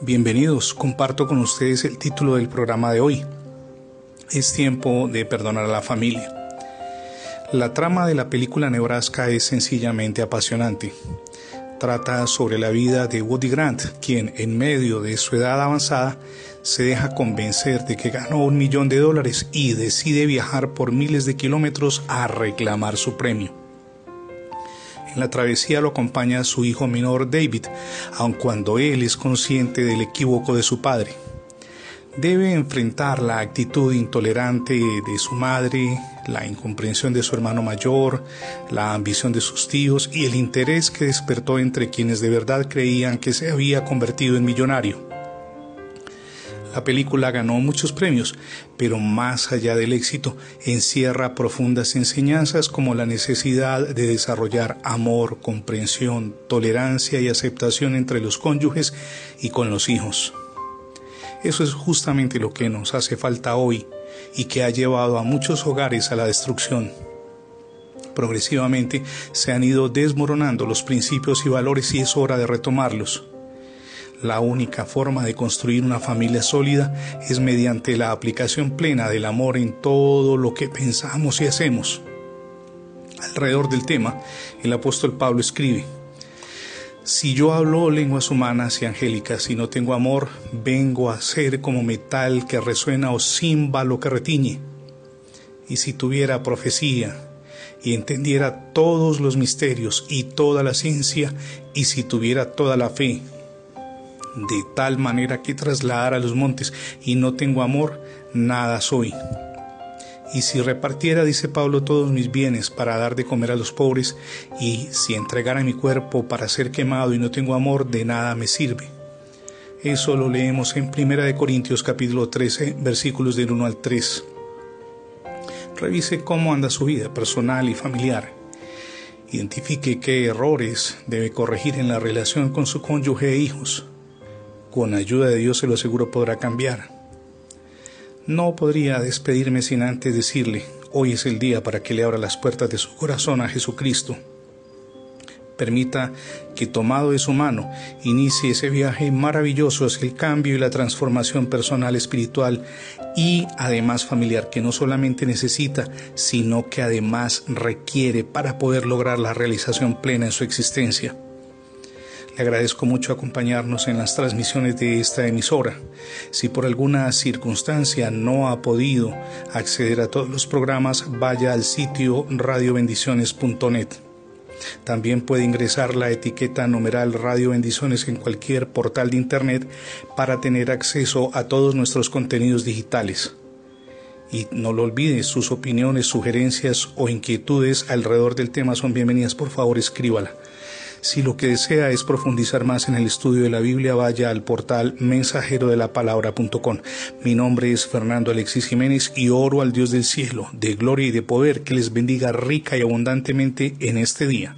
Bienvenidos, comparto con ustedes el título del programa de hoy. Es tiempo de perdonar a la familia. La trama de la película Nebraska es sencillamente apasionante. Trata sobre la vida de Woody Grant, quien en medio de su edad avanzada se deja convencer de que ganó un millón de dólares y decide viajar por miles de kilómetros a reclamar su premio. La travesía lo acompaña su hijo menor David, aun cuando él es consciente del equívoco de su padre. Debe enfrentar la actitud intolerante de su madre, la incomprensión de su hermano mayor, la ambición de sus tíos y el interés que despertó entre quienes de verdad creían que se había convertido en millonario. La película ganó muchos premios, pero más allá del éxito, encierra profundas enseñanzas como la necesidad de desarrollar amor, comprensión, tolerancia y aceptación entre los cónyuges y con los hijos. Eso es justamente lo que nos hace falta hoy y que ha llevado a muchos hogares a la destrucción. Progresivamente se han ido desmoronando los principios y valores y es hora de retomarlos. La única forma de construir una familia sólida es mediante la aplicación plena del amor en todo lo que pensamos y hacemos. Alrededor del tema, el apóstol Pablo escribe, Si yo hablo lenguas humanas y angélicas y no tengo amor, vengo a ser como metal que resuena o címbalo que retiñe. Y si tuviera profecía y entendiera todos los misterios y toda la ciencia, y si tuviera toda la fe, de tal manera que trasladar a los montes y no tengo amor, nada soy. Y si repartiera, dice Pablo, todos mis bienes para dar de comer a los pobres, y si entregara mi cuerpo para ser quemado y no tengo amor, de nada me sirve. Eso lo leemos en 1 Corintios capítulo 13, versículos del 1 al 3. Revise cómo anda su vida personal y familiar. Identifique qué errores debe corregir en la relación con su cónyuge e hijos con ayuda de Dios se lo aseguro podrá cambiar. No podría despedirme sin antes decirle, hoy es el día para que le abra las puertas de su corazón a Jesucristo. Permita que tomado de su mano inicie ese viaje maravilloso hacia el cambio y la transformación personal, espiritual y además familiar que no solamente necesita, sino que además requiere para poder lograr la realización plena en su existencia. Agradezco mucho acompañarnos en las transmisiones de esta emisora. Si por alguna circunstancia no ha podido acceder a todos los programas, vaya al sitio radiobendiciones.net. También puede ingresar la etiqueta numeral Radio Bendiciones en cualquier portal de Internet para tener acceso a todos nuestros contenidos digitales. Y no lo olvide, sus opiniones, sugerencias o inquietudes alrededor del tema son bienvenidas. Por favor, escríbala. Si lo que desea es profundizar más en el estudio de la Biblia, vaya al portal mensajerodelapalabra.com. Mi nombre es Fernando Alexis Jiménez y oro al Dios del cielo, de gloria y de poder, que les bendiga rica y abundantemente en este día.